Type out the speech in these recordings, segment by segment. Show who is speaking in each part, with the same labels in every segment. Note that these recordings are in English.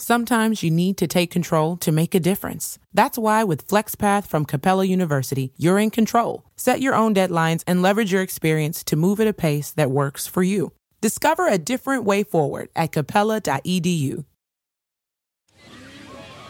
Speaker 1: Sometimes you need to take control to make a difference. That's why with FlexPath from Capella University, you're in control. Set your own deadlines and leverage your experience to move at a pace that works for you. Discover a different way forward at capella.edu.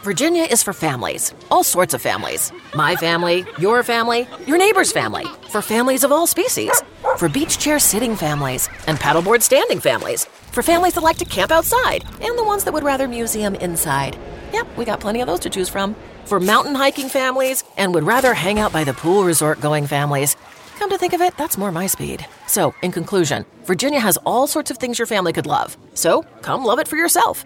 Speaker 2: Virginia is for families, all sorts of families. My family, your family, your neighbor's family, for families of all species, for beach chair sitting families and paddleboard standing families, for families that like to camp outside and the ones that would rather museum inside. Yep, we got plenty of those to choose from. For mountain hiking families and would rather hang out by the pool resort going families. Come to think of it, that's more my speed. So, in conclusion, Virginia has all sorts of things your family could love. So, come love it for yourself.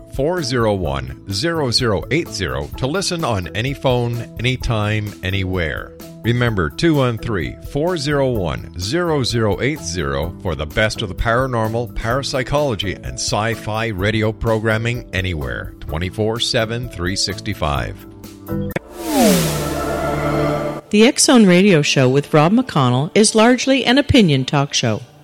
Speaker 3: 401 0080 to listen on any phone, anytime, anywhere. Remember 213 401 0080 for the best of the paranormal, parapsychology, and sci fi radio programming anywhere 24 7 365.
Speaker 4: The X Zone Radio Show with Rob McConnell is largely an opinion talk show.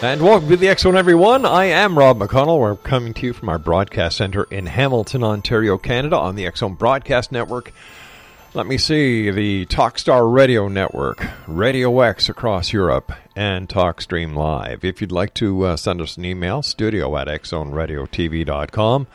Speaker 3: And welcome to the X Zone, everyone. I am Rob McConnell. We're coming to you from our broadcast center in Hamilton, Ontario, Canada, on the X Zone Broadcast Network. Let me see the Talkstar Radio Network, Radio X across Europe, and TalkStream Live. If you'd like to uh, send us an email, studio at xzoneradiotv.com.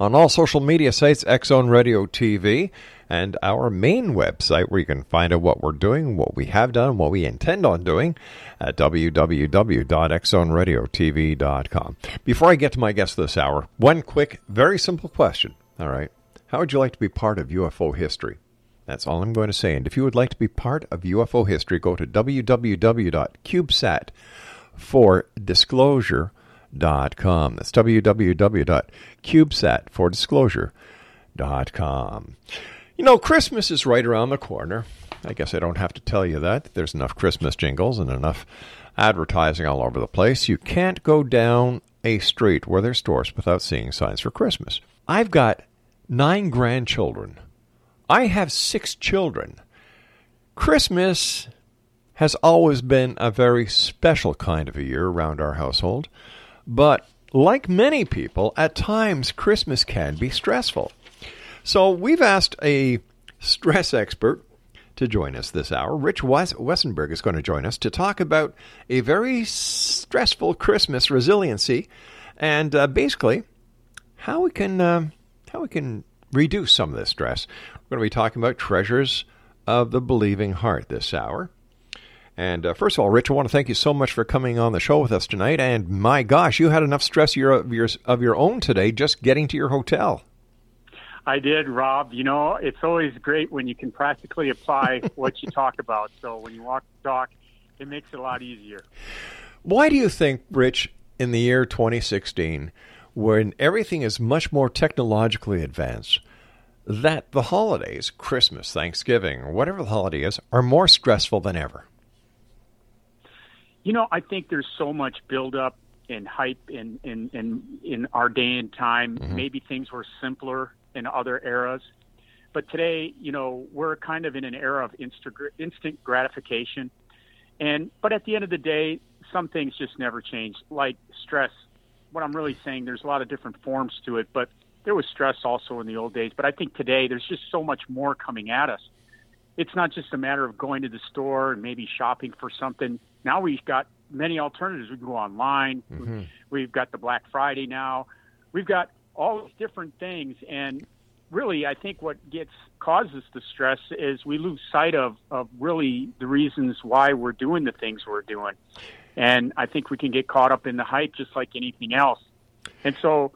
Speaker 3: On all social media sites, Xzone Radio TV, and our main website where you can find out what we're doing, what we have done, what we intend on doing at www.xzoneradiotv.com. Before I get to my guest this hour, one quick, very simple question. All right. How would you like to be part of UFO history? That's all I'm going to say. And if you would like to be part of UFO history, go to www.cubesat4disclosure.com. That's www.cubesat4disclosure.com. You know, Christmas is right around the corner. I guess I don't have to tell you that. There's enough Christmas jingles and enough advertising all over the place. You can't go down a street where there's stores without seeing signs for Christmas. I've got nine grandchildren. I have six children. Christmas has always been a very special kind of a year around our household, but like many people, at times Christmas can be stressful. So we've asked a stress expert to join us this hour. Rich Wessenberg is going to join us to talk about a very stressful Christmas resiliency and uh, basically how we can uh, how we can reduce some of this stress. We're going to be talking about treasures of the believing heart this hour. And uh, first of all, Rich, I want to thank you so much for coming on the show with us tonight. And my gosh, you had enough stress of your, of your, of your own today just getting to your hotel.
Speaker 5: I did, Rob. You know, it's always great when you can practically apply what you talk about. So when you walk the talk, it makes it a lot easier.
Speaker 3: Why do you think, Rich, in the year 2016, when everything is much more technologically advanced, that the holidays, Christmas, Thanksgiving, whatever the holiday is, are more stressful than ever?
Speaker 5: You know, I think there's so much buildup and hype in in in, in our day and time. Mm-hmm. Maybe things were simpler in other eras, but today, you know, we're kind of in an era of instant instant gratification. And but at the end of the day, some things just never change. Like stress. What I'm really saying, there's a lot of different forms to it, but there was stress also in the old days. But I think today there's just so much more coming at us. It's not just a matter of going to the store and maybe shopping for something now we've got many alternatives. We can go online. Mm-hmm. We've got the Black Friday now. We've got all these different things, and really, I think what gets causes the stress is we lose sight of of really the reasons why we're doing the things we're doing, and I think we can get caught up in the hype just like anything else, and so.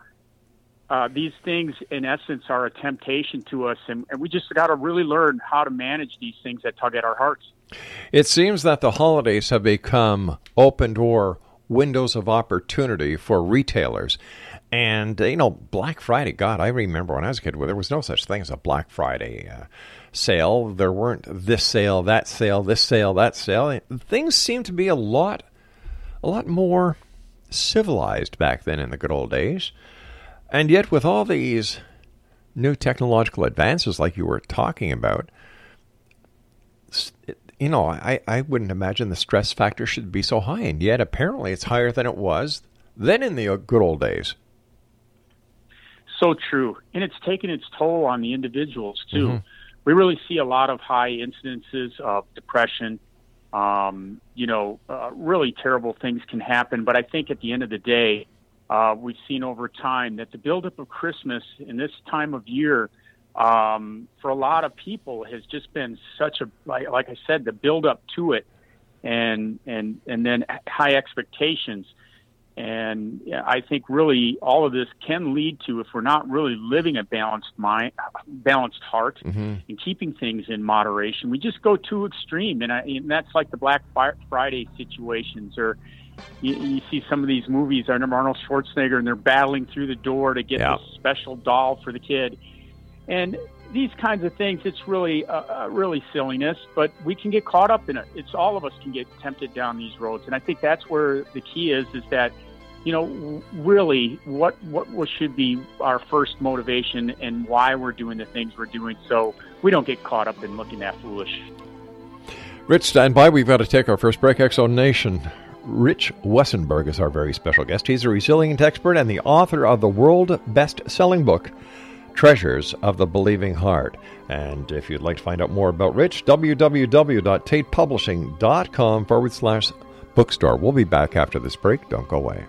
Speaker 5: Uh, these things, in essence, are a temptation to us, and, and we just got to really learn how to manage these things that tug at our hearts.
Speaker 3: It seems that the holidays have become open door windows of opportunity for retailers. And, you know, Black Friday, God, I remember when I was a kid, well, there was no such thing as a Black Friday uh, sale. There weren't this sale, that sale, this sale, that sale. Things seem to be a lot, a lot more civilized back then in the good old days. And yet, with all these new technological advances, like you were talking about, you know, I, I wouldn't imagine the stress factor should be so high, and yet apparently it's higher than it was then in the good old days.
Speaker 5: So true, and it's taken its toll on the individuals too. Mm-hmm. We really see a lot of high incidences of depression. Um, you know, uh, really terrible things can happen, but I think at the end of the day, uh, we've seen over time that the buildup of Christmas in this time of year um, for a lot of people has just been such a like, like I said, the build up to it, and and and then high expectations, and I think really all of this can lead to if we're not really living a balanced mind, balanced heart, mm-hmm. and keeping things in moderation, we just go too extreme, and, I, and that's like the Black Friday situations or. You, you, see some of these movies. I remember Arnold Schwarzenegger, and they're battling through the door to get yeah. this special doll for the kid and these kinds of things, it's really, uh, uh, really silliness, but we can get caught up in it. It's all of us can get tempted down these roads, and I think that's where the key is: is that, you know, really, what what should be our first motivation and why we're doing the things we're doing, so we don't get caught up in looking that foolish.
Speaker 3: Rich, stand by. We've got to take our first break. Zone Nation. Rich Wessenberg is our very special guest. He's a resilient expert and the author of the world best selling book. Treasures of the Believing Heart. And if you'd like to find out more about Rich, www.tatepublishing.com forward slash bookstore. We'll be back after this break. Don't go away.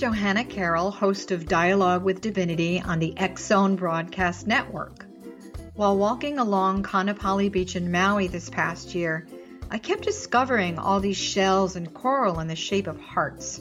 Speaker 6: Johanna Carroll, host of Dialogue with Divinity on the Zone Broadcast Network. While walking along Kaanapali Beach in Maui this past year, I kept discovering all these shells and coral in the shape of hearts.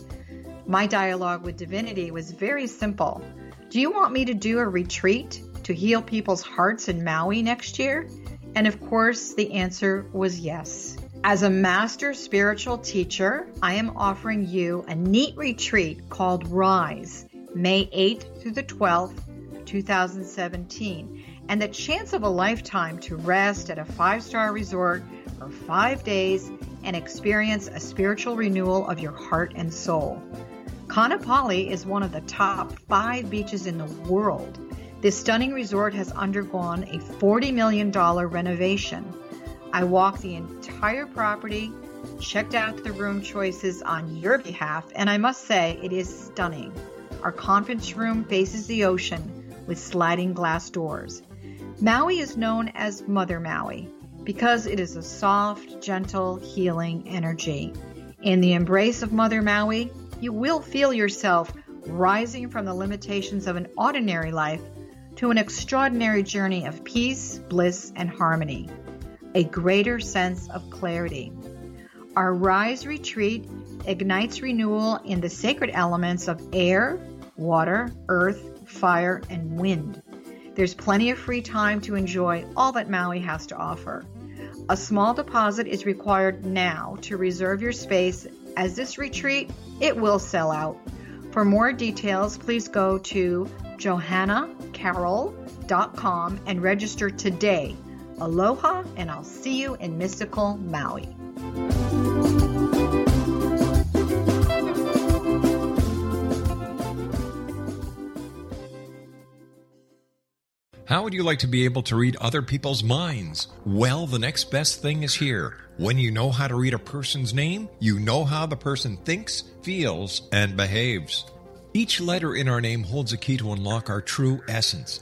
Speaker 6: My dialogue with Divinity was very simple. Do you want me to do a retreat to heal people's hearts in Maui next year? And of course, the answer was yes. As a master spiritual teacher, I am offering you a neat retreat called Rise, May 8th through the 12th, 2017, and the chance of a lifetime to rest at a five star resort for five days and experience a spiritual renewal of your heart and soul. Kaanapali is one of the top five beaches in the world. This stunning resort has undergone a $40 million renovation. I walked the entire property checked out the room choices on your behalf, and I must say it is stunning. Our conference room faces the ocean with sliding glass doors. Maui is known as Mother Maui because it is a soft, gentle, healing energy. In the embrace of Mother Maui, you will feel yourself rising from the limitations of an ordinary life to an extraordinary journey of peace, bliss, and harmony, a greater sense of clarity. Our Rise retreat ignites renewal in the sacred elements of air, water, earth, fire, and wind. There's plenty of free time to enjoy all that Maui has to offer. A small deposit is required now to reserve your space as this retreat it will sell out. For more details, please go to johannacarroll.com and register today. Aloha, and I'll see you in mystical Maui.
Speaker 3: How would you like to be able to read other people's minds? Well, the next best thing is here. When you know how to read a person's name, you know how the person thinks, feels, and behaves. Each letter in our name holds a key to unlock our true essence.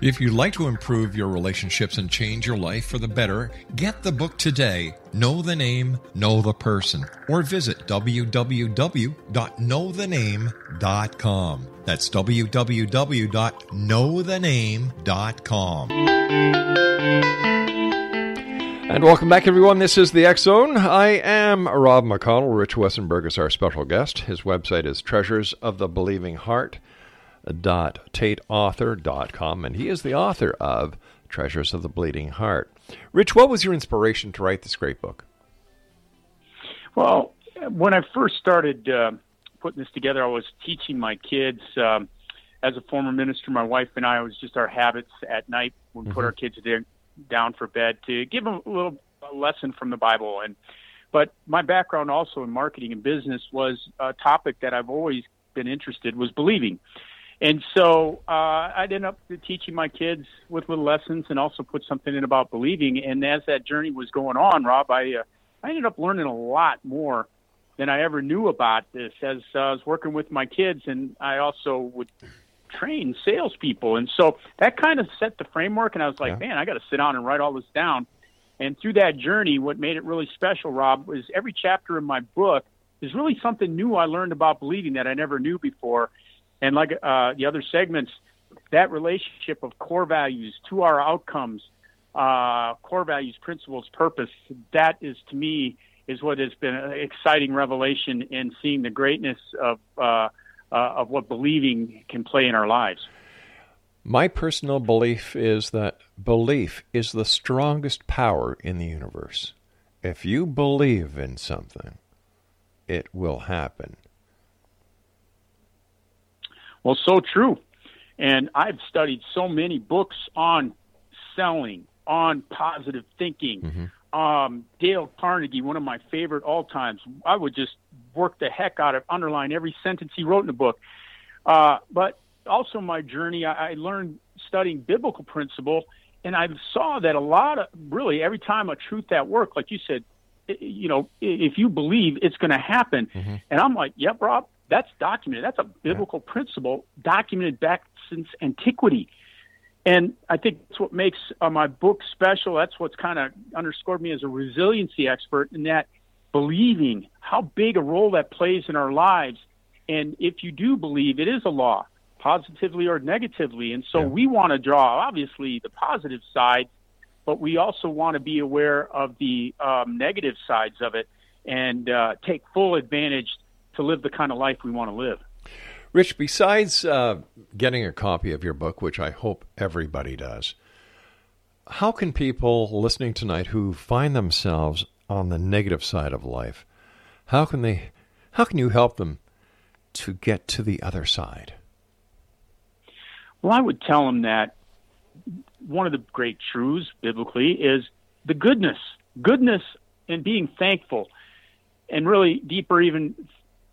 Speaker 3: If you'd like to improve your relationships and change your life for the better, get the book today. Know the name, know the person, or visit www.knowthename.com. That's www.knowthename.com. And welcome back, everyone. This is the X Zone. I am Rob McConnell. Rich Wessenberg is our special guest. His website is treasuresofthebelievingheart.tateauthor.com, and he is the author of Treasures of the Believing Heart. Rich, what was your inspiration to write this great book?
Speaker 5: Well, when I first started uh, putting this together, I was teaching my kids. Um, as a former minister, my wife and I, it was just our habits at night. We mm-hmm. put our kids to down for bed to give them a little a lesson from the Bible. And but my background also in marketing and business was a topic that I've always been interested was believing. And so uh, I'd end up teaching my kids with little lessons and also put something in about believing. And as that journey was going on, Rob, I uh, I ended up learning a lot more than I ever knew about this as uh, I was working with my kids, and I also would train salespeople. And so that kind of set the framework. And I was like, yeah. man, I got to sit down and write all this down. And through that journey, what made it really special, Rob, was every chapter in my book is really something new I learned about believing that I never knew before. And like uh, the other segments, that relationship of core values to our outcomes, uh, core values, principles, purpose, that is to me is what has been an exciting revelation in seeing the greatness of uh, uh, of what believing can play in our lives.
Speaker 3: My personal belief is that belief is the strongest power in the universe. If you believe in something, it will happen.
Speaker 5: Well, so true. And I've studied so many books on selling, on positive thinking. Mm-hmm. Um, Dale Carnegie, one of my favorite all times. I would just work the heck out of underline every sentence he wrote in the book. Uh, but also my journey, I, I learned studying biblical principle, and I saw that a lot of really every time a truth at work, like you said, you know, if you believe it's going to happen, mm-hmm. and I'm like, yep, Rob, that's documented. That's a biblical yeah. principle documented back since antiquity. And I think that's what makes uh, my book special. That's what's kind of underscored me as a resiliency expert in that believing how big a role that plays in our lives. And if you do believe, it is a law, positively or negatively. And so yeah. we want to draw, obviously, the positive side, but we also want to be aware of the um, negative sides of it and uh, take full advantage to live the kind of life we want to live.
Speaker 3: Rich, besides uh, getting a copy of your book, which I hope everybody does, how can people listening tonight who find themselves on the negative side of life, how can they, how can you help them to get to the other side?
Speaker 5: Well, I would tell them that one of the great truths biblically is the goodness, goodness and being thankful, and really deeper, even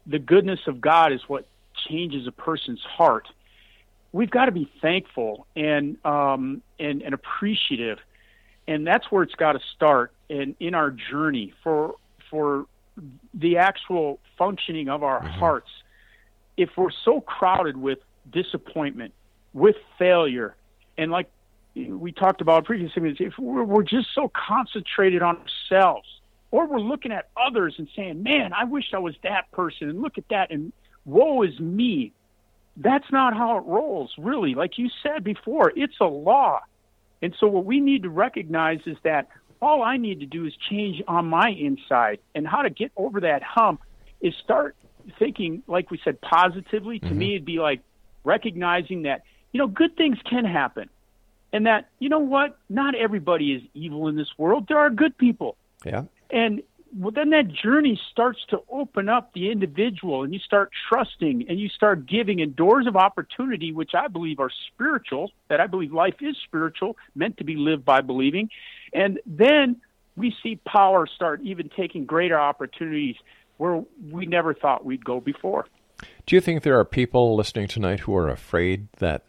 Speaker 5: the goodness of God is what changes a person's heart. We've got to be thankful and um, and, and appreciative, and that's where it's got to start in in our journey for for the actual functioning of our mm-hmm. hearts. If we're so crowded with disappointment, with failure, and like we talked about previously, if we're, we're just so concentrated on ourselves, or we're looking at others and saying, "Man, I wish I was that person," and look at that, and woe is me. That's not how it rolls, really. Like you said before, it's a law. And so what we need to recognize is that all I need to do is change on my inside. And how to get over that hump is start thinking, like we said, positively. Mm-hmm. To me, it'd be like recognizing that, you know, good things can happen. And that, you know what? Not everybody is evil in this world. There are good people.
Speaker 3: Yeah.
Speaker 5: And well, then that journey starts to open up the individual and you start trusting and you start giving and doors of opportunity, which I believe are spiritual, that I believe life is spiritual, meant to be lived by believing. And then we see power start even taking greater opportunities where we never thought we'd go before.
Speaker 3: Do you think there are people listening tonight who are afraid that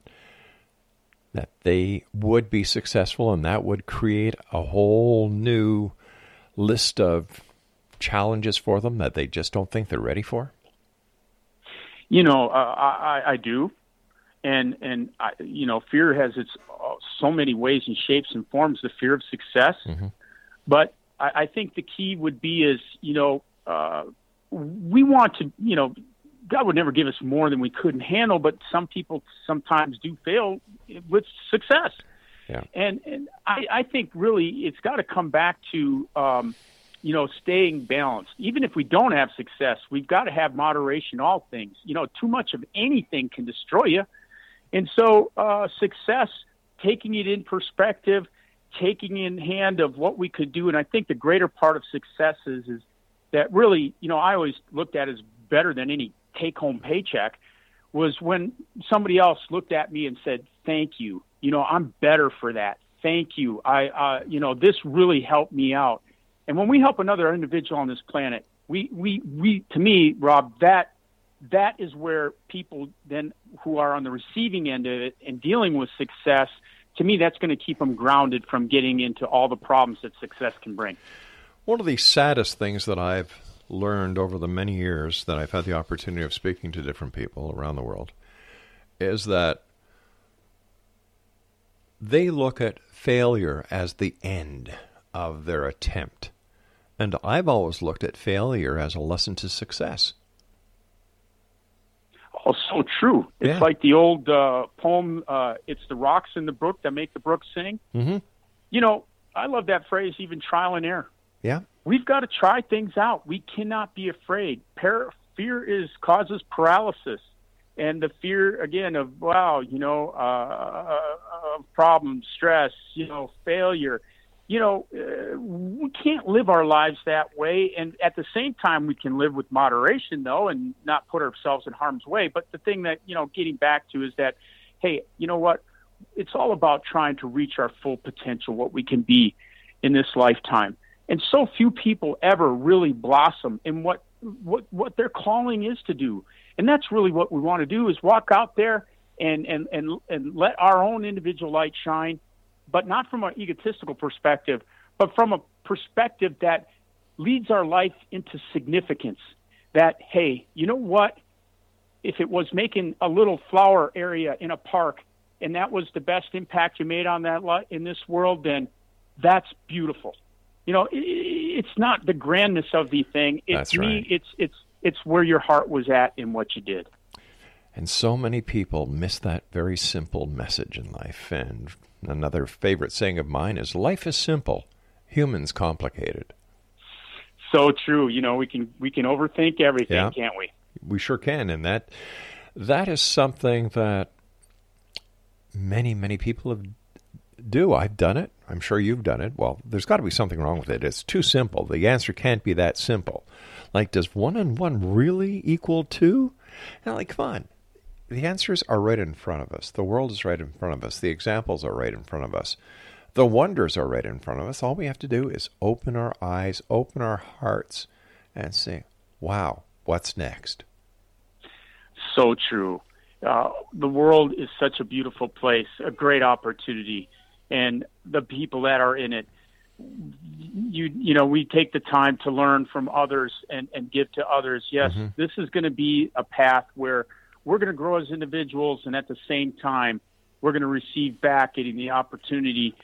Speaker 3: that they would be successful and that would create a whole new list of challenges for them that they just don't think they're ready for?
Speaker 5: You know, uh, I, I do, and and I, you know, fear has its uh, so many ways and shapes and forms. The fear of success, mm-hmm. but I, I think the key would be is you know uh, we want to you know God would never give us more than we couldn't handle, but some people sometimes do fail with success.
Speaker 3: Yeah.
Speaker 5: And and I, I think really it's got to come back to um, you know, staying balanced. Even if we don't have success, we've got to have moderation. All things, you know, too much of anything can destroy you. And so, uh, success, taking it in perspective, taking in hand of what we could do. And I think the greater part of success is, is that really, you know, I always looked at as better than any take home paycheck was when somebody else looked at me and said, thank you. You know, I'm better for that. Thank you. I, uh, you know, this really helped me out and when we help another individual on this planet, we, we, we, to me, Rob, that, that is where people then who are on the receiving end of it and dealing with success, to me, that's going to keep them grounded from getting into all the problems that success can bring.
Speaker 3: One of the saddest things that I've learned over the many years that I've had the opportunity of speaking to different people around the world is that they look at failure as the end of their attempt. And I've always looked at failure as a lesson to success.
Speaker 5: Oh, so true. It's yeah. like the old uh, poem, uh, It's the rocks in the brook that make the brook sing.
Speaker 3: Mm-hmm.
Speaker 5: You know, I love that phrase, even trial and error.
Speaker 3: Yeah.
Speaker 5: We've got to try things out. We cannot be afraid. Par- fear is causes paralysis. And the fear, again, of, wow, you know, uh, uh, problems, stress, you know, failure you know, uh, we can't live our lives that way. And at the same time, we can live with moderation, though, and not put ourselves in harm's way. But the thing that, you know, getting back to is that, hey, you know what? It's all about trying to reach our full potential, what we can be in this lifetime. And so few people ever really blossom in what, what, what their calling is to do. And that's really what we want to do is walk out there and, and, and, and let our own individual light shine but not from an egotistical perspective, but from a perspective that leads our life into significance. That, hey, you know what? If it was making a little flower area in a park and that was the best impact you made on that li- in this world, then that's beautiful. You know, it's not the grandness of the thing. It's
Speaker 3: that's me.
Speaker 5: It's it's it's where your heart was at in what you did.
Speaker 3: And so many people miss that very simple message in life. And Another favorite saying of mine is life is simple, humans complicated.
Speaker 5: So true. You know, we can we can overthink everything, yeah, can't we?
Speaker 3: We sure can, and that that is something that many many people have do. I've done it. I'm sure you've done it. Well, there's got to be something wrong with it. It's too simple. The answer can't be that simple. Like, does one and one really equal two? Now, like, come on. The answers are right in front of us. The world is right in front of us. The examples are right in front of us. The wonders are right in front of us. All we have to do is open our eyes, open our hearts, and say, wow, what's next?
Speaker 5: So true. Uh, the world is such a beautiful place, a great opportunity and the people that are in it you you know we take the time to learn from others and and give to others. Yes mm-hmm. this is going to be a path where we're going to grow as individuals and at the same time we're going to receive back getting the opportunity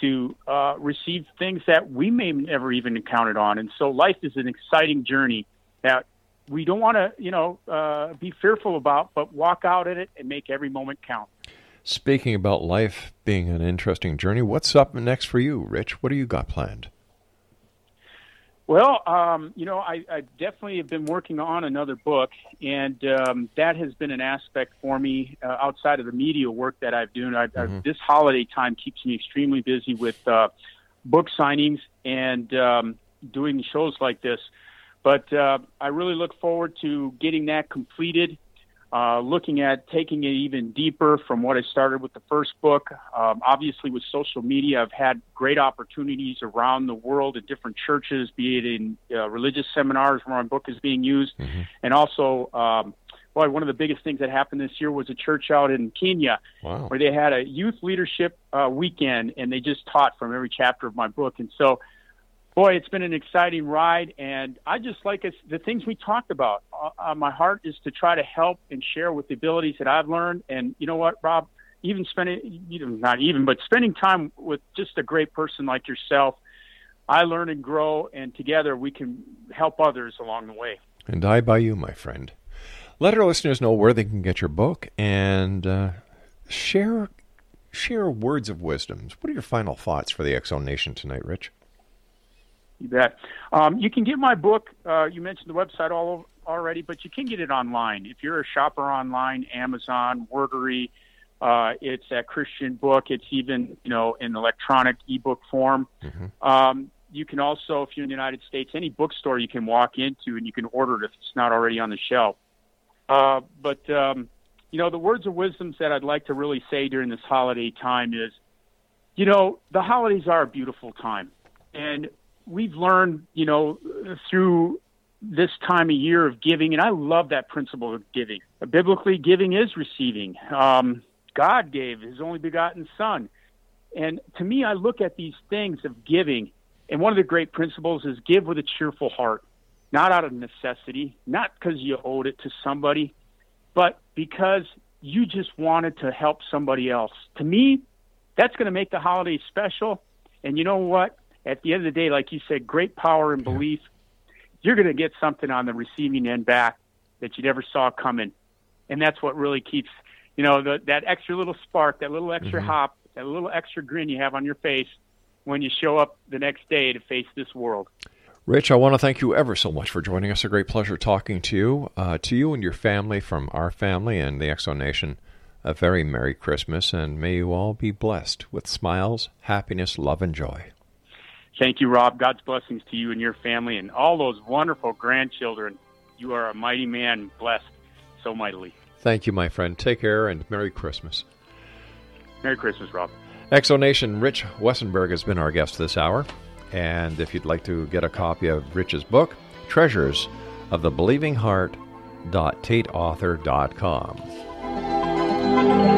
Speaker 5: to uh, receive things that we may never even counted on. And so life is an exciting journey that we don't want to you know uh, be fearful about but walk out in it and make every moment count
Speaker 3: Speaking about life being an interesting journey, what's up next for you, Rich? What do you got planned?
Speaker 5: Well, um, you know, I, I, definitely have been working on another book, and um, that has been an aspect for me uh, outside of the media work that I've done. I, mm-hmm. I, this holiday time keeps me extremely busy with uh, book signings and um, doing shows like this. But uh, I really look forward to getting that completed uh, looking at taking it even deeper from what I started with the first book. Um, obviously, with social media, I've had great opportunities around the world at different churches, be it in uh, religious seminars where my book is being used, mm-hmm. and also. Um, Boy, one of the biggest things that happened this year was a church out in Kenya wow. where they had a youth leadership uh, weekend and they just taught from every chapter of my book. And so boy, it's been an exciting ride, and I just like it, the things we talked about. Uh, uh, my heart is to try to help and share with the abilities that I've learned. And you know what, Rob? Even spending, you know, not even, but spending time with just a great person like yourself, I learn and grow, and together we can help others along the way.
Speaker 3: And I by you, my friend. Let our listeners know where they can get your book and uh, share share words of wisdom. What are your final thoughts for the X Zone Nation tonight, Rich?
Speaker 5: You bet. Um, you can get my book. Uh, you mentioned the website all over, already, but you can get it online. If you're a shopper online, Amazon, Wordery, uh, it's at Christian Book. It's even you know in electronic ebook form. Mm-hmm. Um, you can also, if you're in the United States, any bookstore you can walk into and you can order it if it's not already on the shelf. Uh, but um, you know, the words of wisdom that I'd like to really say during this holiday time is, you know, the holidays are a beautiful time, and we've learned, you know, through this time of year of giving, and I love that principle of giving. Biblically, giving is receiving. Um, God gave His only begotten Son, and to me, I look at these things of giving, and one of the great principles is give with a cheerful heart, not out of necessity, not because you owed it to somebody, but because you just wanted to help somebody else. To me, that's going to make the holiday special. And you know what? At the end of the day, like you said, great power and belief. You're going to get something on the receiving end back that you never saw coming, and that's what really keeps you know the, that extra little spark, that little extra mm-hmm. hop, that little extra grin you have on your face when you show up the next day to face this world.
Speaker 3: Rich, I want to thank you ever so much for joining us. A great pleasure talking to you, uh, to you and your family from our family and the Zone Nation. A very Merry Christmas, and may you all be blessed with smiles, happiness, love, and joy.
Speaker 5: Thank you, Rob. God's blessings to you and your family and all those wonderful grandchildren. You are a mighty man, blessed so mightily.
Speaker 3: Thank you, my friend. Take care and Merry Christmas.
Speaker 5: Merry Christmas, Rob.
Speaker 3: X Zone Nation, Rich Wessenberg has been our guest this hour. And if you'd like to get a copy of Rich's book, Treasures of the Believing Heart, tateauthor.com.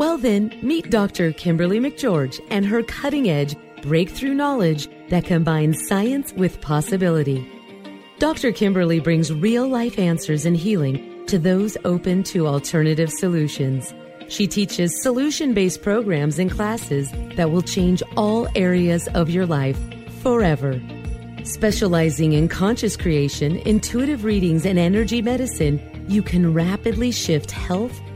Speaker 7: Well, then, meet Dr. Kimberly McGeorge and her cutting edge breakthrough knowledge that combines science with possibility. Dr. Kimberly brings real life answers and healing to those open to alternative solutions. She teaches solution based programs and classes that will change all areas of your life forever. Specializing in conscious creation, intuitive readings, and energy medicine, you can rapidly shift health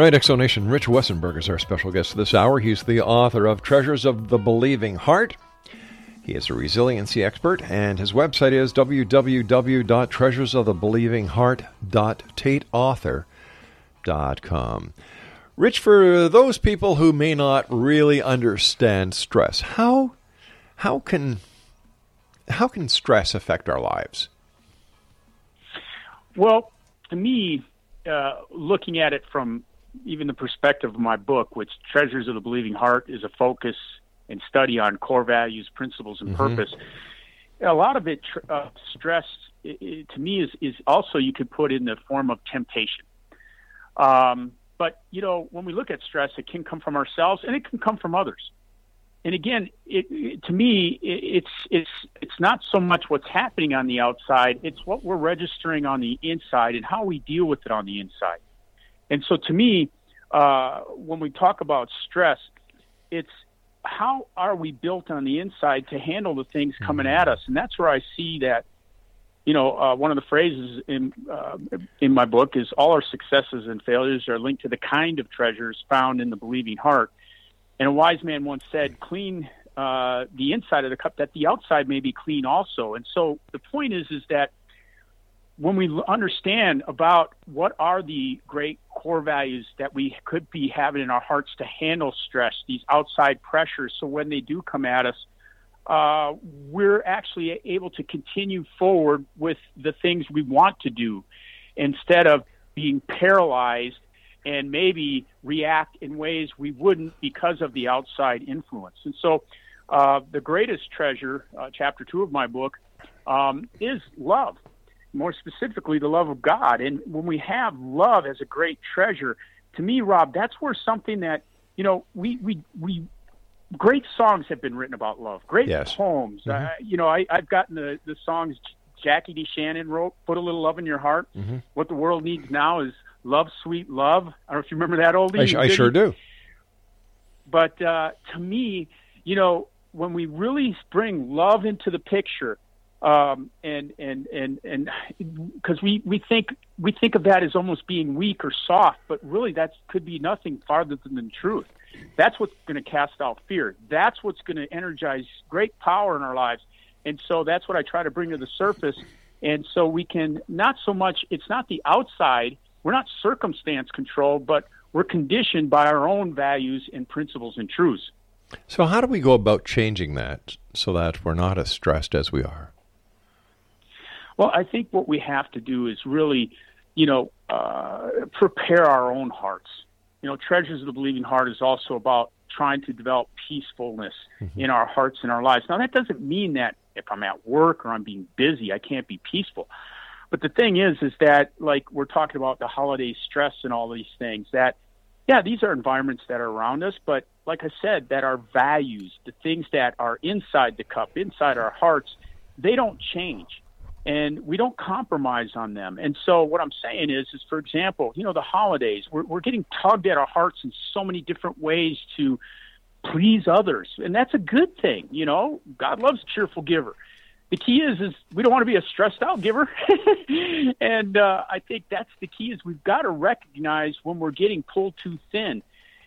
Speaker 3: Right, Exonation. Rich Wessenberg is our special guest this hour. He's the author of Treasures of the Believing Heart. He is a resiliency expert, and his website is www.treasuresofthebelievingheart.tateauthor.com. Rich, for those people who may not really understand stress, how how can how can stress affect our lives?
Speaker 5: Well, to me, uh, looking at it from even the perspective of my book, which Treasures of the Believing Heart is a focus and study on core values, principles, and mm-hmm. purpose. A lot of it, uh, stress, it, it, to me, is, is also you could put in the form of temptation. Um, but, you know, when we look at stress, it can come from ourselves and it can come from others. And again, it, to me, it's it's it's not so much what's happening on the outside; it's what we're registering on the inside and how we deal with it on the inside. And so to me, uh, when we talk about stress, it's how are we built on the inside to handle the things coming mm-hmm. at us? And that's where I see that, you know, uh, one of the phrases in uh, in my book is all our successes and failures are linked to the kind of treasures found in the believing heart. And a wise man once said, "Clean uh, the inside of the cup, that the outside may be clean also." And so the point is, is that when we understand about what are the great core values that we could be having in our hearts to handle stress, these outside pressures. So when they do come at us, uh, we're actually able to continue forward with the things we want to do instead of being paralyzed and maybe react in ways we wouldn't because of the outside influence. And so, uh, the greatest treasure, uh, chapter two of my book, um, is love. More specifically, the love of God. And when we have love as a great treasure, to me, Rob, that's where something that you know we we we great songs have been written about love. Great
Speaker 3: yes.
Speaker 5: poems.
Speaker 3: Mm-hmm.
Speaker 5: Uh, you know, I, I've gotten the the songs Jackie DeShannon wrote. Put a little love in your heart.
Speaker 3: Mm-hmm.
Speaker 5: What the world needs now is love, sweet love. I don't know if you remember that oldie.
Speaker 3: I, I sure do.
Speaker 5: But uh, to me, you know, when we really bring love into the picture, um, and and and and because we we think we think of that as almost being weak or soft, but really that could be nothing farther than the truth. That's what's going to cast out fear. That's what's going to energize great power in our lives. And so that's what I try to bring to the surface. And so we can not so much, it's not the outside, we're not circumstance controlled, but we're conditioned by our own values and principles and truths.
Speaker 3: So, how do we go about changing that so that we're not as stressed as we are?
Speaker 5: Well, I think what we have to do is really, you know, uh, prepare our own hearts. You know, Treasures of the Believing Heart is also about trying to develop peacefulness mm-hmm. in our hearts and our lives. Now, that doesn't mean that if I'm at work or I'm being busy, I can't be peaceful. But the thing is, is that like we're talking about the holiday stress and all these things that, yeah, these are environments that are around us, but like I said, that our values, the things that are inside the cup, inside our hearts, they don't change and we don't compromise on them. And so what I'm saying is, is for example, you know, the holidays, we're, we're getting tugged at our hearts in so many different ways to please others. And that's a good thing. You know, God loves a cheerful giver. The key is, is we don't want to be a stressed out giver. and uh, I think that's the key is we've got to recognize when we're getting pulled too thin.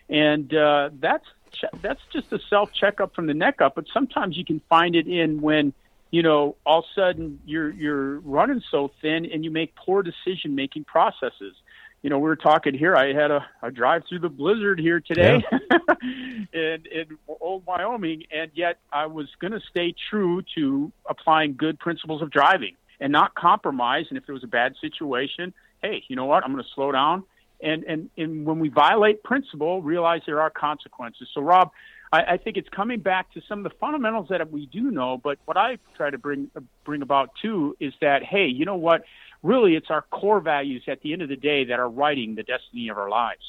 Speaker 5: And uh, that's, that's just a self checkup from the neck up. But sometimes you can find it in when, you know, all of a sudden you're you're running so thin and you make poor decision making processes. You know, we were talking here. I had a, a drive through the blizzard here today yeah. in, in old Wyoming, and yet I was going to stay true to applying good principles of driving and not compromise. And if there was a bad situation, hey, you know what? I'm going to slow down. And, and, and when we violate principle, realize there are consequences. So, Rob, I, I think it's coming back to some of the fundamentals that we do know. But what I try to bring bring about too is that hey, you know what? Really, it's our core values at the end of the day that are writing the destiny of our lives.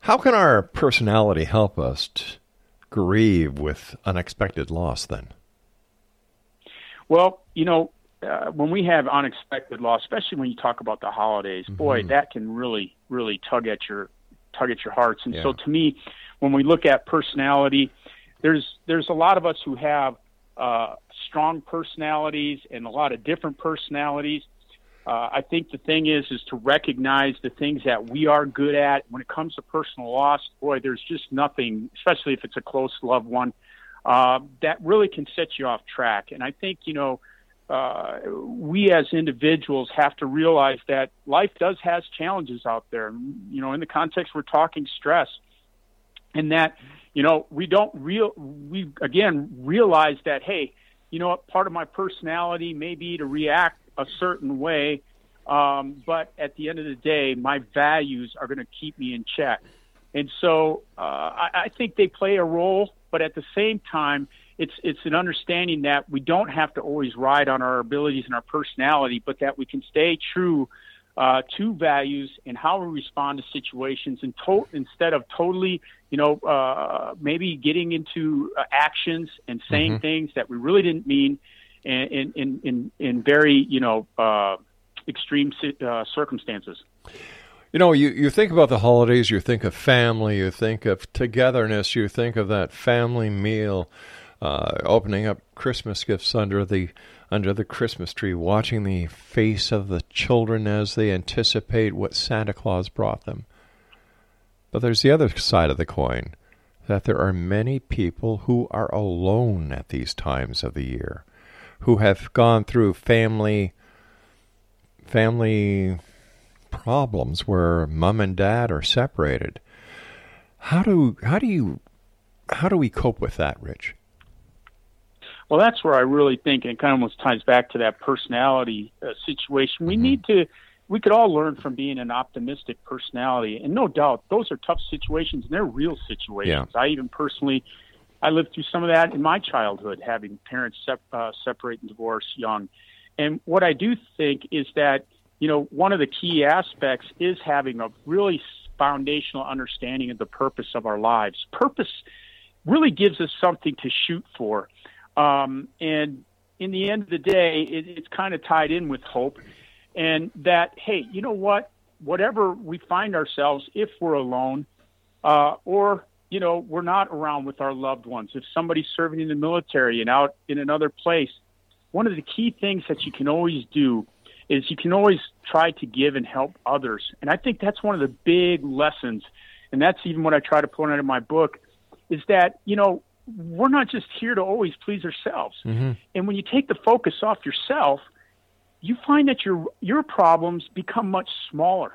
Speaker 3: How can our personality help us grieve with unexpected loss then?
Speaker 5: Well, you know, uh, when we have unexpected loss, especially when you talk about the holidays, mm-hmm. boy, that can really, really tug at your tug at your hearts. And yeah. so to me, when we look at personality, there's there's a lot of us who have uh, strong personalities and a lot of different personalities. Uh, I think the thing is is to recognize the things that we are good at. When it comes to personal loss, boy, there's just nothing, especially if it's a close loved one, uh, that really can set you off track. And I think you know uh, we as individuals have to realize that life does has challenges out there. You know, in the context we're talking stress, and that you know we don't real we again realize that hey, you know what, part of my personality may be to react a certain way, um, but at the end of the day, my values are going to keep me in check. And so uh, I, I think they play a role, but at the same time, it's it's an understanding that we don't have to always ride on our abilities and our personality, but that we can stay true uh, to values and how we respond to situations, and to- instead of totally, you know, uh, maybe getting into uh, actions and saying mm-hmm. things that we really didn't mean, in in in, in very you know uh, extreme uh, circumstances.
Speaker 3: You know, you, you think about the holidays, you think of family, you think of togetherness, you think of that family meal uh, opening up Christmas gifts under the under the Christmas tree, watching the face of the children as they anticipate what Santa Claus brought them. But there's the other side of the coin that there are many people who are alone at these times of the year, who have gone through family family problems where mom and dad are separated. How do how do you how do we cope with that, Rich?
Speaker 5: Well, that's where I really think, and it kind of almost ties back to that personality uh, situation. We mm-hmm. need to, we could all learn from being an optimistic personality. And no doubt, those are tough situations, and they're real situations. Yeah. I even personally, I lived through some of that in my childhood, having parents sep- uh, separate and divorce young. And what I do think is that, you know, one of the key aspects is having a really foundational understanding of the purpose of our lives. Purpose really gives us something to shoot for. Um, and in the end of the day, it, it's kind of tied in with hope. And that, hey, you know what? Whatever we find ourselves, if we're alone, uh, or you know, we're not around with our loved ones. If somebody's serving in the military and out in another place, one of the key things that you can always do is you can always try to give and help others. And I think that's one of the big lessons. And that's even what I try to point out in my book is that, you know, we're not just here to always please ourselves. Mm-hmm. And when you take the focus off yourself, you find that your your problems become much smaller.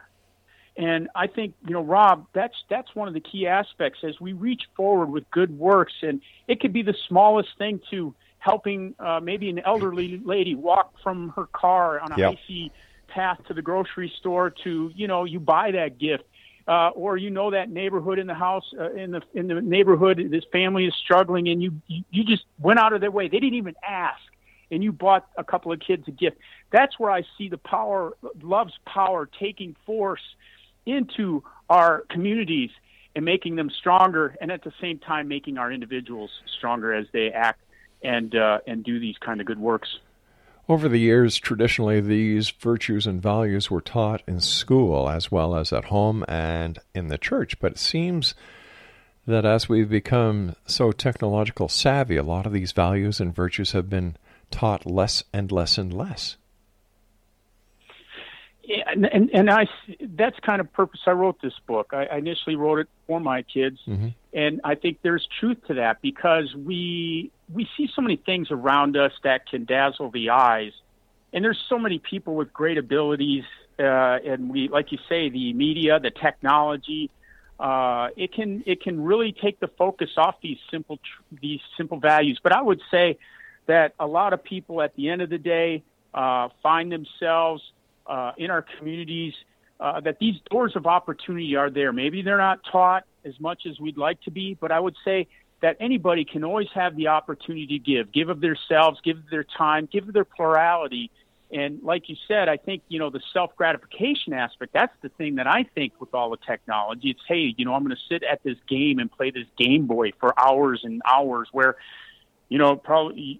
Speaker 5: And I think, you know, Rob, that's that's one of the key aspects as we reach forward with good works and it could be the smallest thing to helping uh, maybe an elderly lady walk from her car on a yep. icy path to the grocery store to, you know, you buy that gift uh, or you know that neighborhood in the house uh, in the in the neighborhood this family is struggling and you, you just went out of their way. They didn't even ask and you bought a couple of kids a gift. That's where i see the power love's power taking force into our communities and making them stronger and at the same time making our individuals stronger as they act and uh, and do these kind of good works
Speaker 3: over the years, traditionally, these virtues and values were taught in school as well as at home and in the church. But it seems that as we've become so technological savvy, a lot of these values and virtues have been taught less and less and less.
Speaker 5: Yeah, and, and, and I that's kind of purpose I wrote this book. I, I initially wrote it for my kids, mm-hmm. and I think there's truth to that because we we see so many things around us that can dazzle the eyes, and there's so many people with great abilities, uh, and we like you say the media, the technology. Uh, it can it can really take the focus off these simple these simple values. But I would say that a lot of people at the end of the day uh, find themselves uh, in our communities uh, that these doors of opportunity are there. Maybe they're not taught as much as we'd like to be, but I would say that anybody can always have the opportunity to give, give of themselves, give of their time, give of their plurality. And like you said, I think, you know, the self gratification aspect, that's the thing that I think with all the technology. It's, hey, you know, I'm going to sit at this game and play this Game Boy for hours and hours where, you know, probably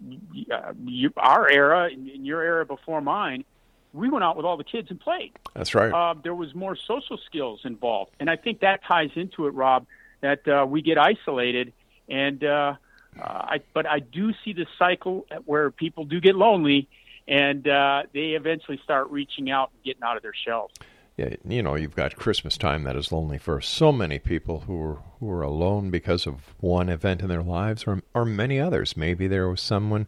Speaker 5: uh, you, our era and your era before mine, we went out with all the kids and played.
Speaker 3: That's right.
Speaker 5: Uh, there was more social skills involved, and I think that ties into it, Rob. That uh, we get isolated, and uh, I, but I do see the cycle where people do get lonely, and uh, they eventually start reaching out and getting out of their shells.
Speaker 3: Yeah, you know, you've got Christmas time that is lonely for so many people who are who are alone because of one event in their lives, or or many others. Maybe there was someone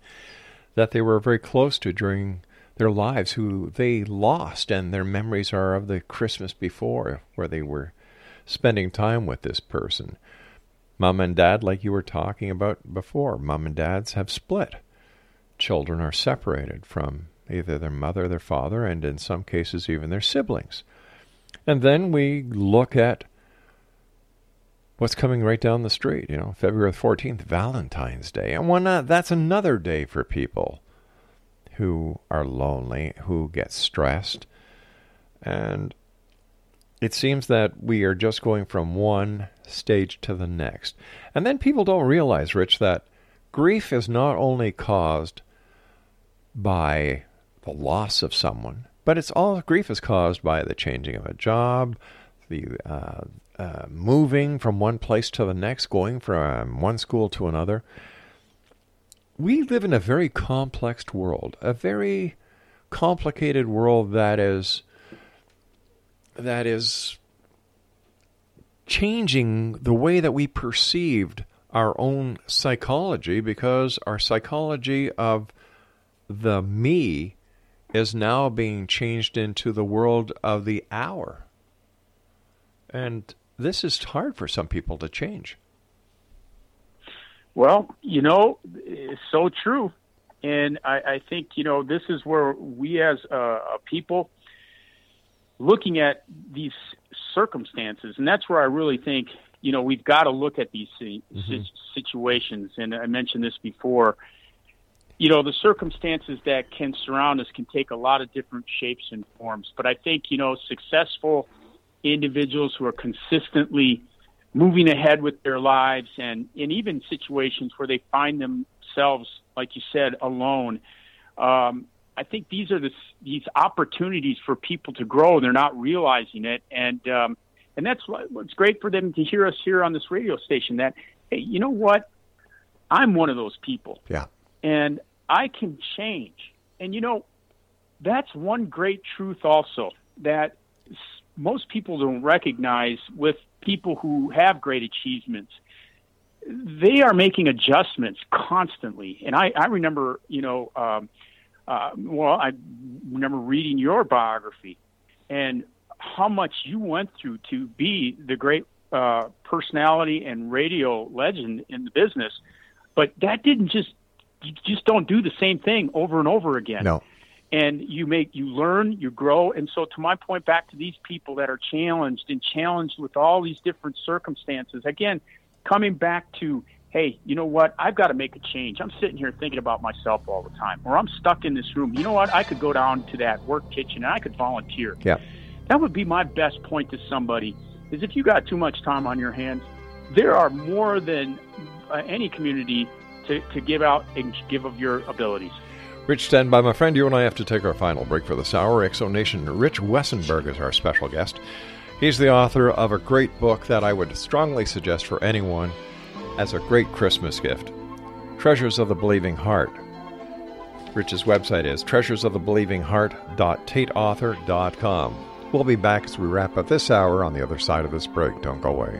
Speaker 3: that they were very close to during their lives who they lost, and their memories are of the Christmas before where they were spending time with this person. Mom and dad, like you were talking about before, mom and dads have split. Children are separated from either their mother, their father, and in some cases even their siblings. And then we look at what's coming right down the street, you know, February 14th, Valentine's Day. And when, uh, that's another day for people who are lonely, who get stressed. And it seems that we are just going from one stage to the next. And then people don't realize, Rich, that grief is not only caused by the loss of someone, but it's all grief is caused by the changing of a job, the uh, uh, moving from one place to the next, going from one school to another we live in a very complex world, a very complicated world that is that is changing the way that we perceived our own psychology because our psychology of the me is now being changed into the world of the hour. And this is hard for some people to change.
Speaker 5: Well, you know, it's so true. And I, I think, you know, this is where we as a, a people looking at these circumstances, and that's where I really think, you know, we've got to look at these mm-hmm. situations. And I mentioned this before. You know, the circumstances that can surround us can take a lot of different shapes and forms. But I think, you know, successful individuals who are consistently moving ahead with their lives and in even situations where they find themselves, like you said, alone. Um, I think these are the, these opportunities for people to grow. They're not realizing it, and um, and that's what's great for them to hear us here on this radio station. That hey, you know what, I'm one of those people.
Speaker 3: Yeah,
Speaker 5: and I can change. And you know, that's one great truth also that most people don't recognize with people who have great achievements they are making adjustments constantly and i i remember you know um uh well i remember reading your biography and how much you went through to be the great uh personality and radio legend in the business. But that didn't just you just don't do the same thing over and over again.
Speaker 3: No.
Speaker 5: And you make you learn you grow. And so to my point back to these people that are challenged and challenged with all these different circumstances again coming back to hey you know what i've got to make a change i'm sitting here thinking about myself all the time or i'm stuck in this room you know what i could go down to that work kitchen and i could volunteer
Speaker 3: yeah
Speaker 5: that would be my best point to somebody is if you got too much time on your hands there are more than uh, any community to, to give out and give of your abilities
Speaker 3: Rich, stand by, my friend. You and I have to take our final break for this hour. Exonation Rich Wessenberg is our special guest. He's the author of a great book that I would strongly suggest for anyone as a great Christmas gift Treasures of the Believing Heart. Rich's website is treasuresofthebelievingheart.tateauthor.com. We'll be back as we wrap up this hour on the other side of this break. Don't go away.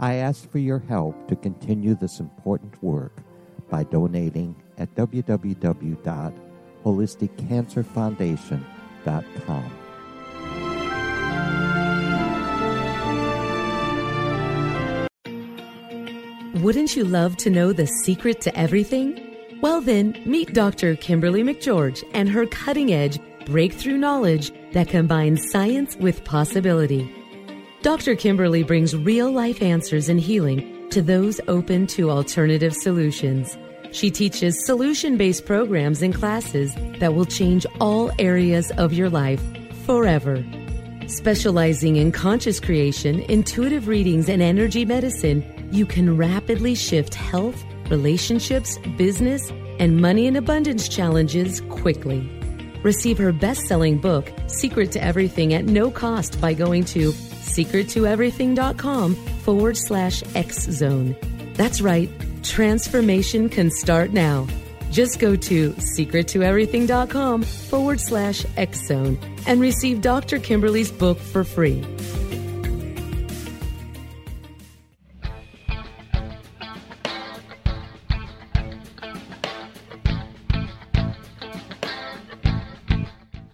Speaker 8: I ask for your help to continue this important work by donating at www.holisticcancerfoundation.com
Speaker 7: wouldn't you love to know the secret to everything? Well, then, meet Dr. Kimberly McGeorge and her cutting edge breakthrough knowledge that combines science with possibility. Dr. Kimberly brings real life answers and healing to those open to alternative solutions. She teaches solution based programs and classes that will change all areas of your life forever. Specializing in conscious creation, intuitive readings, and energy medicine, you can rapidly shift health, relationships, business, and money and abundance challenges quickly. Receive her best selling book, Secret to Everything, at no cost by going to secrettoeverything.com forward slash X Zone. That's right, transformation can start now. Just go to secrettoeverything.com forward slash X Zone and receive Dr. Kimberly's book for free.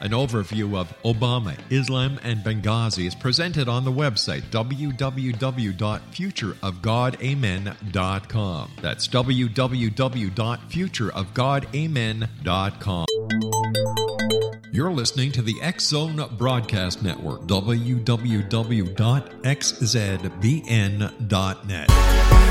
Speaker 3: An overview of Obama, Islam, and Benghazi is presented on the website www.futureofgodamen.com. That's www.futureofgodamen.com. You're listening to the X Zone Broadcast Network, www.xzbn.net.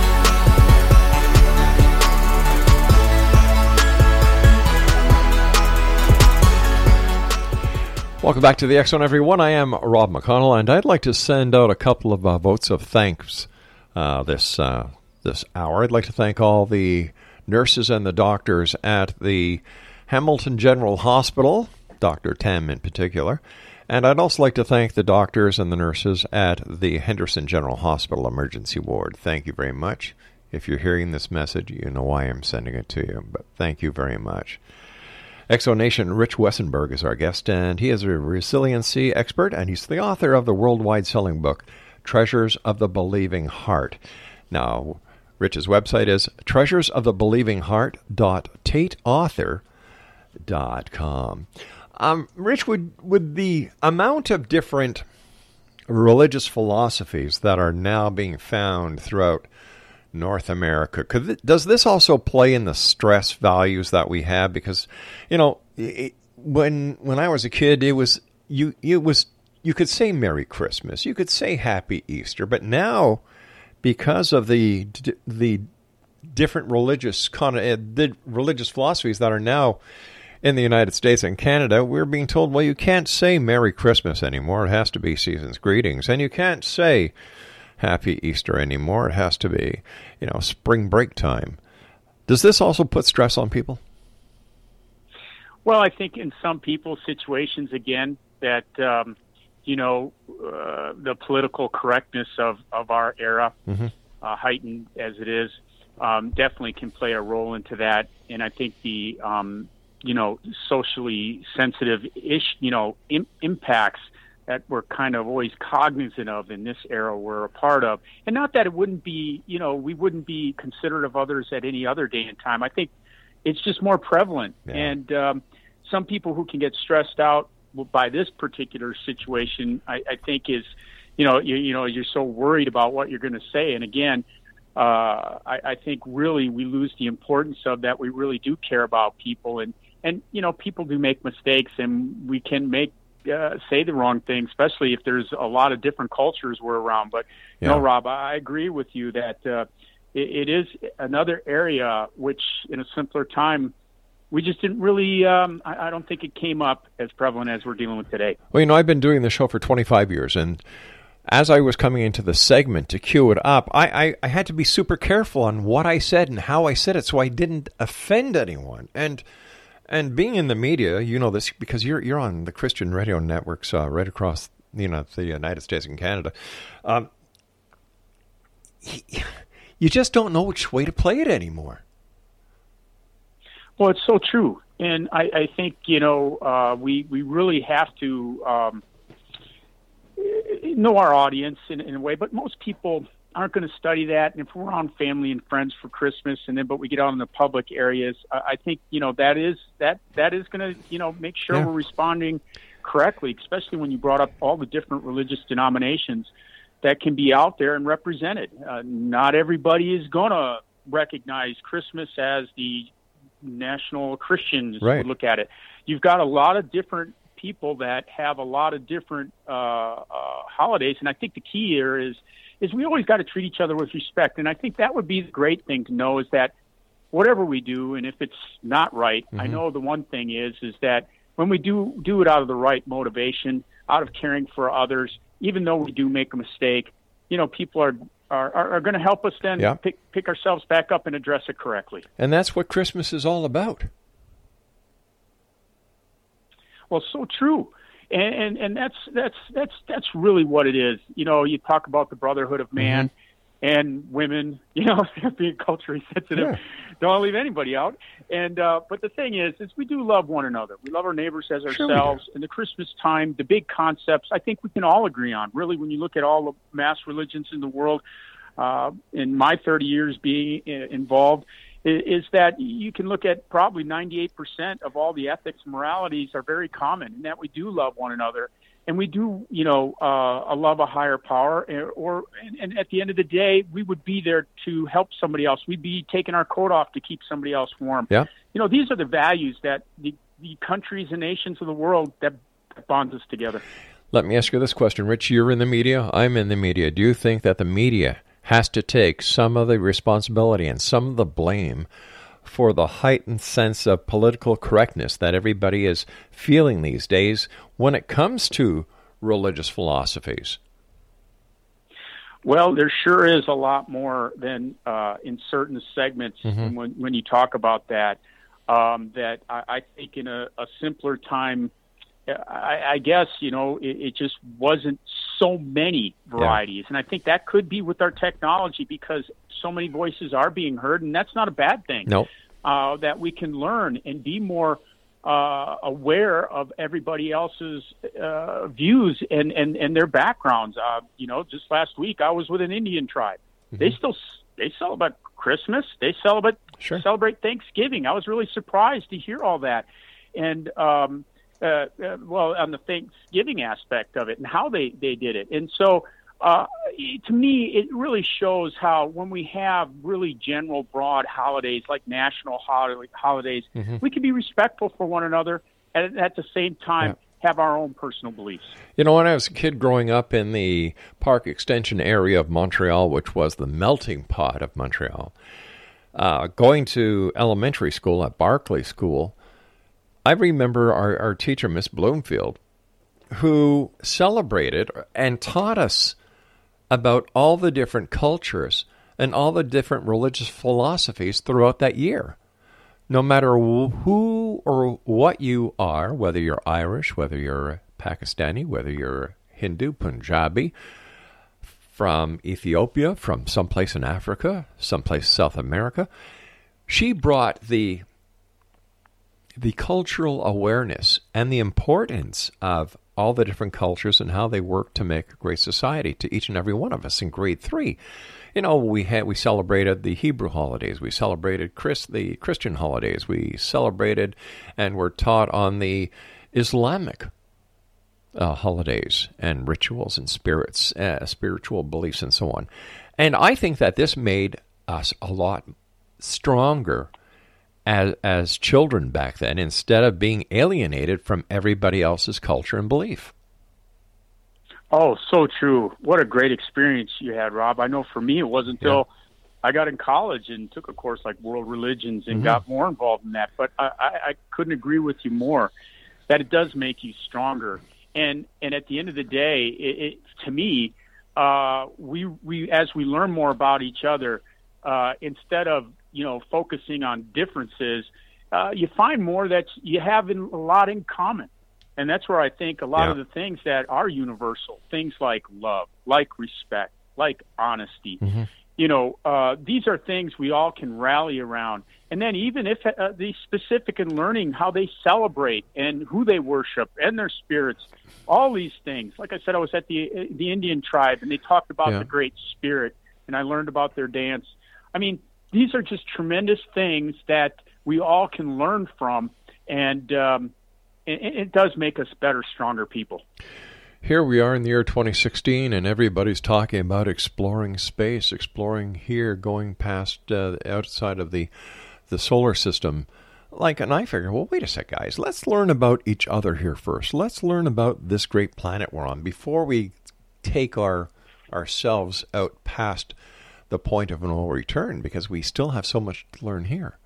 Speaker 3: Welcome back to the X Zone, everyone. I am Rob McConnell, and I'd like to send out a couple of uh, votes of thanks uh, this uh, this hour. I'd like to thank all the nurses and the doctors at the Hamilton General Hospital, Dr. Tam in particular, and I'd also like to thank the doctors and the nurses at the Henderson General Hospital Emergency Ward. Thank you very much. If you're hearing this message, you know why I'm sending it to you, but thank you very much. Exonation Rich Wessenberg is our guest, and he is a resiliency expert, and he's the author of the worldwide selling book, Treasures of the Believing Heart. Now, Rich's website is treasuresofthebelievingheart.tateauthor.com. Um, Rich, would, would the amount of different religious philosophies that are now being found throughout North America. Could does this also play in the stress values that we have? Because you know, it, when when I was a kid, it was you it was you could say Merry Christmas, you could say Happy Easter, but now because of the the different religious uh, the religious philosophies that are now in the United States and Canada, we're being told, well, you can't say Merry Christmas anymore. It has to be season's greetings, and you can't say Happy Easter anymore. It has to be, you know, spring break time. Does this also put stress on people?
Speaker 5: Well, I think in some people's situations, again, that um, you know uh, the political correctness of of our era, mm-hmm. uh, heightened as it is, um, definitely can play a role into that. And I think the um, you know socially sensitive ish you know Im- impacts that we're kind of always cognizant of in this era we're a part of. And not that it wouldn't be, you know, we wouldn't be considerate of others at any other day and time. I think it's just more prevalent. Yeah. And um, some people who can get stressed out by this particular situation, I, I think is, you know, you, you know, you're so worried about what you're going to say. And again, uh, I, I think really we lose the importance of that. We really do care about people and, and, you know, people do make mistakes and we can make uh, say the wrong thing, especially if there's a lot of different cultures we're around. But yeah. no, Rob, I agree with you that uh, it, it is another area which, in a simpler time, we just didn't really. Um, I, I don't think it came up as prevalent as we're dealing with today.
Speaker 3: Well, you know, I've been doing the show for 25 years, and as I was coming into the segment to cue it up, I, I, I, had to be super careful on what I said and how I said it so I didn't offend anyone. And and being in the media, you know this because you're you're on the Christian radio networks uh, right across you know the United States and Canada. Um, you just don't know which way to play it anymore.
Speaker 5: Well, it's so true, and I, I think you know uh, we we really have to um, know our audience in, in a way. But most people aren't going to study that. And if we're around family and friends for Christmas, and then but we get out in the public areas, I, I think you know that is that that is going to you know make sure yeah. we're responding correctly, especially when you brought up all the different religious denominations that can be out there and represented. Uh, not everybody is going to recognize Christmas as the national Christians
Speaker 3: right.
Speaker 5: would look at it. You've got a lot of different people that have a lot of different uh, uh, holidays, and I think the key here is is we always got to treat each other with respect. And I think that would be the great thing to know is that whatever we do, and if it's not right, mm-hmm. I know the one thing is is that when we do do it out of the right motivation, out of caring for others, even though we do make a mistake, you know, people are are, are, are going to help us then
Speaker 3: yeah.
Speaker 5: pick, pick ourselves back up and address it correctly.
Speaker 3: And that's what Christmas is all about.
Speaker 5: Well, so true. And, and and that's that's that's that's really what it is. You know, you talk about the brotherhood of man mm-hmm. and women. You know, being culturally sensitive, yeah. don't leave anybody out. And uh, but the thing is, is we do love one another. We love our neighbors as ourselves.
Speaker 3: Sure
Speaker 5: and the Christmas time, the big concepts, I think we can all agree on. Really, when you look at all the mass religions in the world, uh, in my 30 years being uh, involved, is that you can look at probably 98% of all the ethics and moralities are very common in that we do love one another and we do, you know, uh, love a higher power, eh, or and, and at the end of the day, we would be there to help somebody else. We'd be taking our coat off to keep somebody else warm.
Speaker 3: Yeah.
Speaker 5: You know, these are the values that the, the countries and nations of the world that bonds us together.
Speaker 3: Let me ask you this question, Rich. You're in the media. I'm in the media. Do you think that the media has to take some of the responsibility and some of the blame for the heightened sense of political correctness that everybody is feeling these days when it comes to religious philosophies?
Speaker 5: Well, there sure is a lot more than uh, in certain segments
Speaker 3: mm-hmm.
Speaker 5: when, when you talk about that. Um, that I, I think in a, a simpler time, I, I guess you know it, it just wasn't so many varieties,
Speaker 3: yeah.
Speaker 5: and I think that could be with our technology because so many voices are being heard, and that's not a bad thing.
Speaker 3: No,
Speaker 5: uh, that we can learn and be more uh, aware of everybody else's uh, views and, and, and their backgrounds. Uh, you know, just last week I was with an Indian tribe.
Speaker 3: Mm-hmm.
Speaker 5: They still they celebrate Christmas. They celebrate
Speaker 3: sure.
Speaker 5: celebrate Thanksgiving. I was really surprised to hear all that, and um, uh, uh, well, on the Thanksgiving aspect of it and how they they did it. And so, uh, to me, it really shows how when we have really general, broad holidays like national holidays,
Speaker 3: mm-hmm.
Speaker 5: we can be respectful for one another and at the same time.
Speaker 3: Yeah
Speaker 5: have our own personal beliefs.
Speaker 3: You know, when I was a kid growing up in the park extension area of Montreal, which was the melting pot of Montreal, uh, going to elementary school at Barclay School, I remember our, our teacher, Miss Bloomfield, who celebrated and taught us about all the different cultures and all the different religious philosophies throughout that year. No matter who or what you are, whether you're Irish, whether you're Pakistani, whether you're Hindu, Punjabi, from Ethiopia, from someplace in Africa, someplace South America, she brought the the cultural awareness and the importance of all the different cultures and how they work to make a great society to each and every one of us in grade three. You know, we had we celebrated the Hebrew holidays, we celebrated Chris the Christian holidays, we celebrated and were taught on the Islamic uh, holidays and rituals and spirits, uh, spiritual beliefs, and so on. And I think that this made us a lot stronger as, as children back then instead of being alienated from everybody else's culture and belief.
Speaker 5: Oh, so true. What a great experience you had, Rob. I know for me, it wasn't until yeah. I got in college and took a course like world religions and
Speaker 3: mm-hmm.
Speaker 5: got more involved in that. But I, I, I couldn't agree with you more that it does make you stronger. And and at the end of the day, it, it, to me, uh, we we as we learn more about each other, uh, instead of you know focusing on differences, uh, you find more that you have in, a lot in common, and that's where I think a lot
Speaker 3: Yeah.
Speaker 5: of the things that are universal, things like love, like respect, like honesty, you know, uh, these are things we all can rally around. And then even if uh, the specific in learning how they celebrate and who they worship and their spirits, all these things. Like I said, I was at the uh, the Indian tribe and they talked about
Speaker 3: Yeah.
Speaker 5: the Great Spirit, and I learned about their dance. I mean, these are just tremendous things that we all can learn from, and um, it, it does make us better, stronger people.
Speaker 3: Here we are in the year 2016, and everybody's talking about exploring space, exploring here, going past uh, outside of the the solar system. Like, and I figure, well, wait a sec, guys. Let's learn about each other here first. Let's learn about this great planet we're on before we take our ourselves out past the point of no return, because we still have so much to learn here.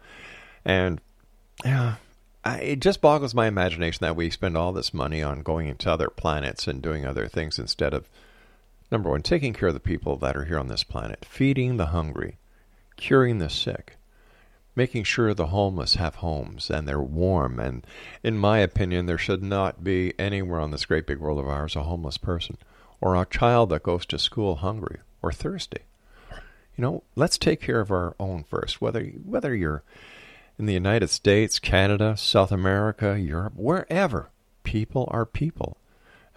Speaker 3: And yeah, I, it just boggles my imagination that we spend all this money on going into other planets and doing other things instead of number one, taking care of the people that are here on this planet, feeding the hungry, curing the sick, making sure the homeless have homes and they're warm. And in my opinion, there should not be anywhere on this great big world of ours a homeless person or a child that goes to school hungry or thirsty. You know, let's take care of our own first. Whether whether you're in the United States, Canada, South America, Europe, wherever, people are people.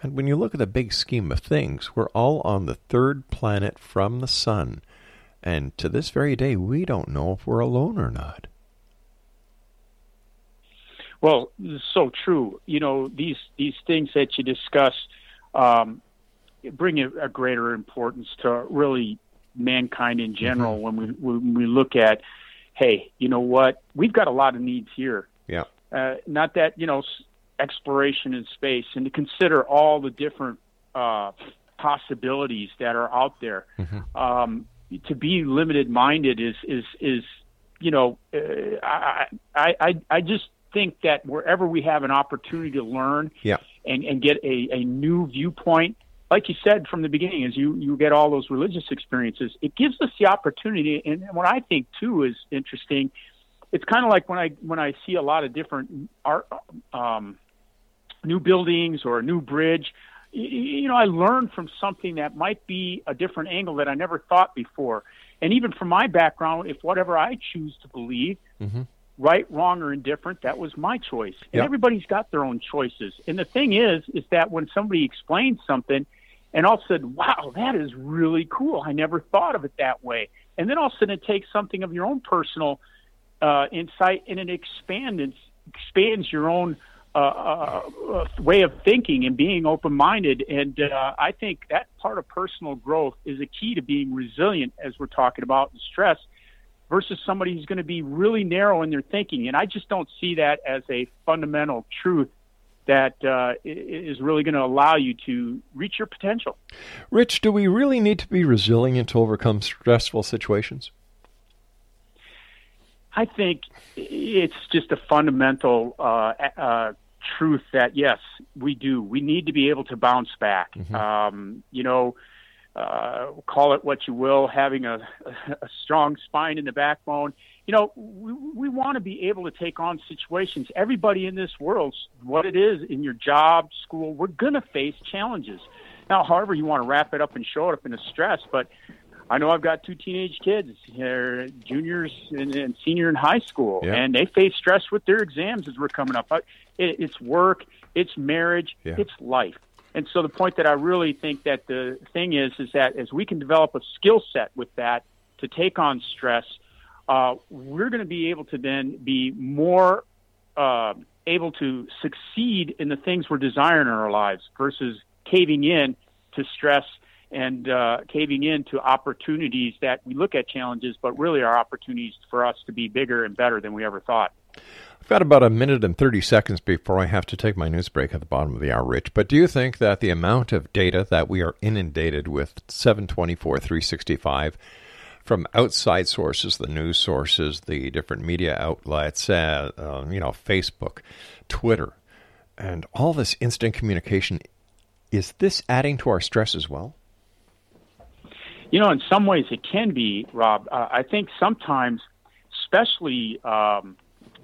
Speaker 3: And when you look at the big scheme of things, we're all on the third planet from the sun. And to this very day, we don't know if we're alone or not.
Speaker 5: Well, so true. You know, these these things that you discuss um, bring a, a greater importance to really mankind in general when we when we look at, hey, you know what? We've got a lot of needs here.
Speaker 3: Yeah.
Speaker 5: Uh, not that you know exploration in space, and to consider all the different uh, possibilities that are out there. Um, to be limited minded is is is you know uh, I, I I I just think that wherever we have an opportunity to learn
Speaker 3: Yeah.
Speaker 5: and and get a, a new viewpoint like you said from the beginning as you you get all those religious experiences it gives us the opportunity and what i think too is interesting it's kind of like when i when i see a lot of different art um new buildings or a new bridge you know i learn from something that might be a different angle that i never thought before and even from my background if whatever i choose to believe right, wrong, or indifferent. That was my choice. And
Speaker 3: Yeah.
Speaker 5: everybody's got their own choices. And the thing is, is that when somebody explains something, and all of a sudden, wow, that is really cool. I never thought of it that way. And then all of a sudden, it takes something of your own personal uh, insight and it expands expands your own uh, uh, uh, way of thinking and being open minded. And uh, I think that part of personal growth is a key to being resilient, as we're talking about in stress versus somebody who's going to be really narrow in their thinking. And I just don't see that as a fundamental truth that uh, is really going to allow you to reach your potential.
Speaker 3: Rich, do we really need to be resilient to overcome stressful situations?
Speaker 5: I think it's just a fundamental uh, uh, truth that yes, we do. We need to be able to bounce back. Um, you know, uh, call it what you will, having a, a strong spine in the backbone. You know, we, we want to be able to take on situations. Everybody in this world, what it is in your job, school, we're going to face challenges. Now, however, you want to wrap it up and show it up in a stress, but I know I've got two teenage kids. They're juniors and, and senior in high school,
Speaker 3: Yeah.
Speaker 5: and they face stress with their exams as we're coming up. It, it's work, it's marriage,
Speaker 3: Yeah.
Speaker 5: it's life. And so the point that I really think that the thing is is that as we can develop a skill set with that to take on stress, uh, we're going to be able to then be more uh, able to succeed in the things we're desiring in our lives versus caving in to stress and uh, caving in to opportunities that we look at challenges, but really are opportunities for us to be bigger and better than we ever thought.
Speaker 3: I've got about a minute and 30 seconds before I have to take my news break at the bottom of the hour, Rich. But do you think that the amount of data that we are inundated with 724, 365 from outside sources, the news sources, the different media outlets, uh, uh, you know, Facebook, Twitter, and all this instant communication, is this adding to our stress as well?
Speaker 5: You know, in some ways it can be, Rob. Uh, I think sometimes, especially um,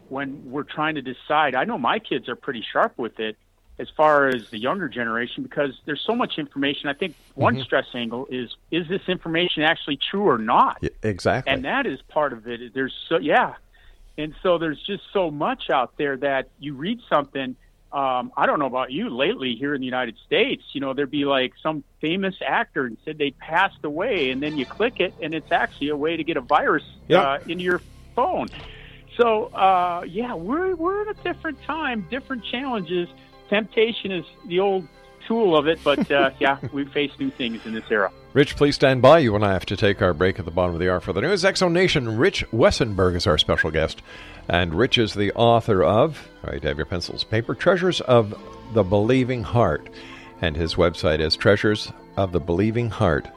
Speaker 5: when we're trying to decide, I know my kids are pretty sharp with it as far as the younger generation because there's so much information. I think one mm-hmm. stress angle is is this information actually true or not?
Speaker 3: Yeah, exactly.
Speaker 5: And that is part of it. There's so yeah. And so there's just so much out there that you read something um, I don't know about you lately here in the United States, you know, there'd be like some famous actor and said they passed away, and then you click it, and it's actually a way to get a virus yep. uh, into your phone. So, uh, yeah, we're, we're in a different time, different challenges. Temptation is the old tool of it, but uh, yeah, we face new things in this era.
Speaker 3: Rich, please stand by. You and I have to take our break at the bottom of the hour for the news. Zone Nation, Rich Wessenberg is our special guest. And Rich is the author of, right, have your pencils, paper, Treasures of the Believing Heart. And his website is treasures of the believing heart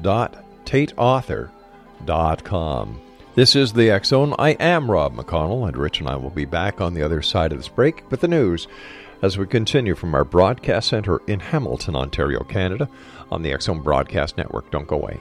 Speaker 3: dot tateauthor.com. This is the Zone. I am Rob McConnell, and Rich and I will be back on the other side of this break with the news as we continue from our broadcast center in Hamilton, Ontario, Canada, on the Zone Broadcast Network. Don't go away.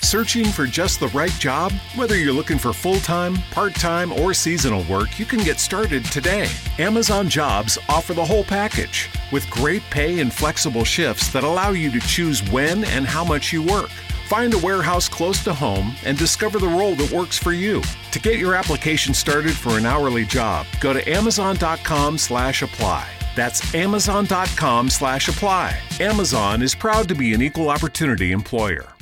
Speaker 9: Searching for just the right job? Whether you're looking for full time, part time, or seasonal work, you can get started today. Amazon Jobs offer the whole package with great pay and flexible shifts that allow you to choose when and how much you work. Find a warehouse close to home and discover the role that works for you. To get your application started for an hourly job, go to amazon.com/apply. That's amazon.com/apply. Amazon is proud to be an equal opportunity employer.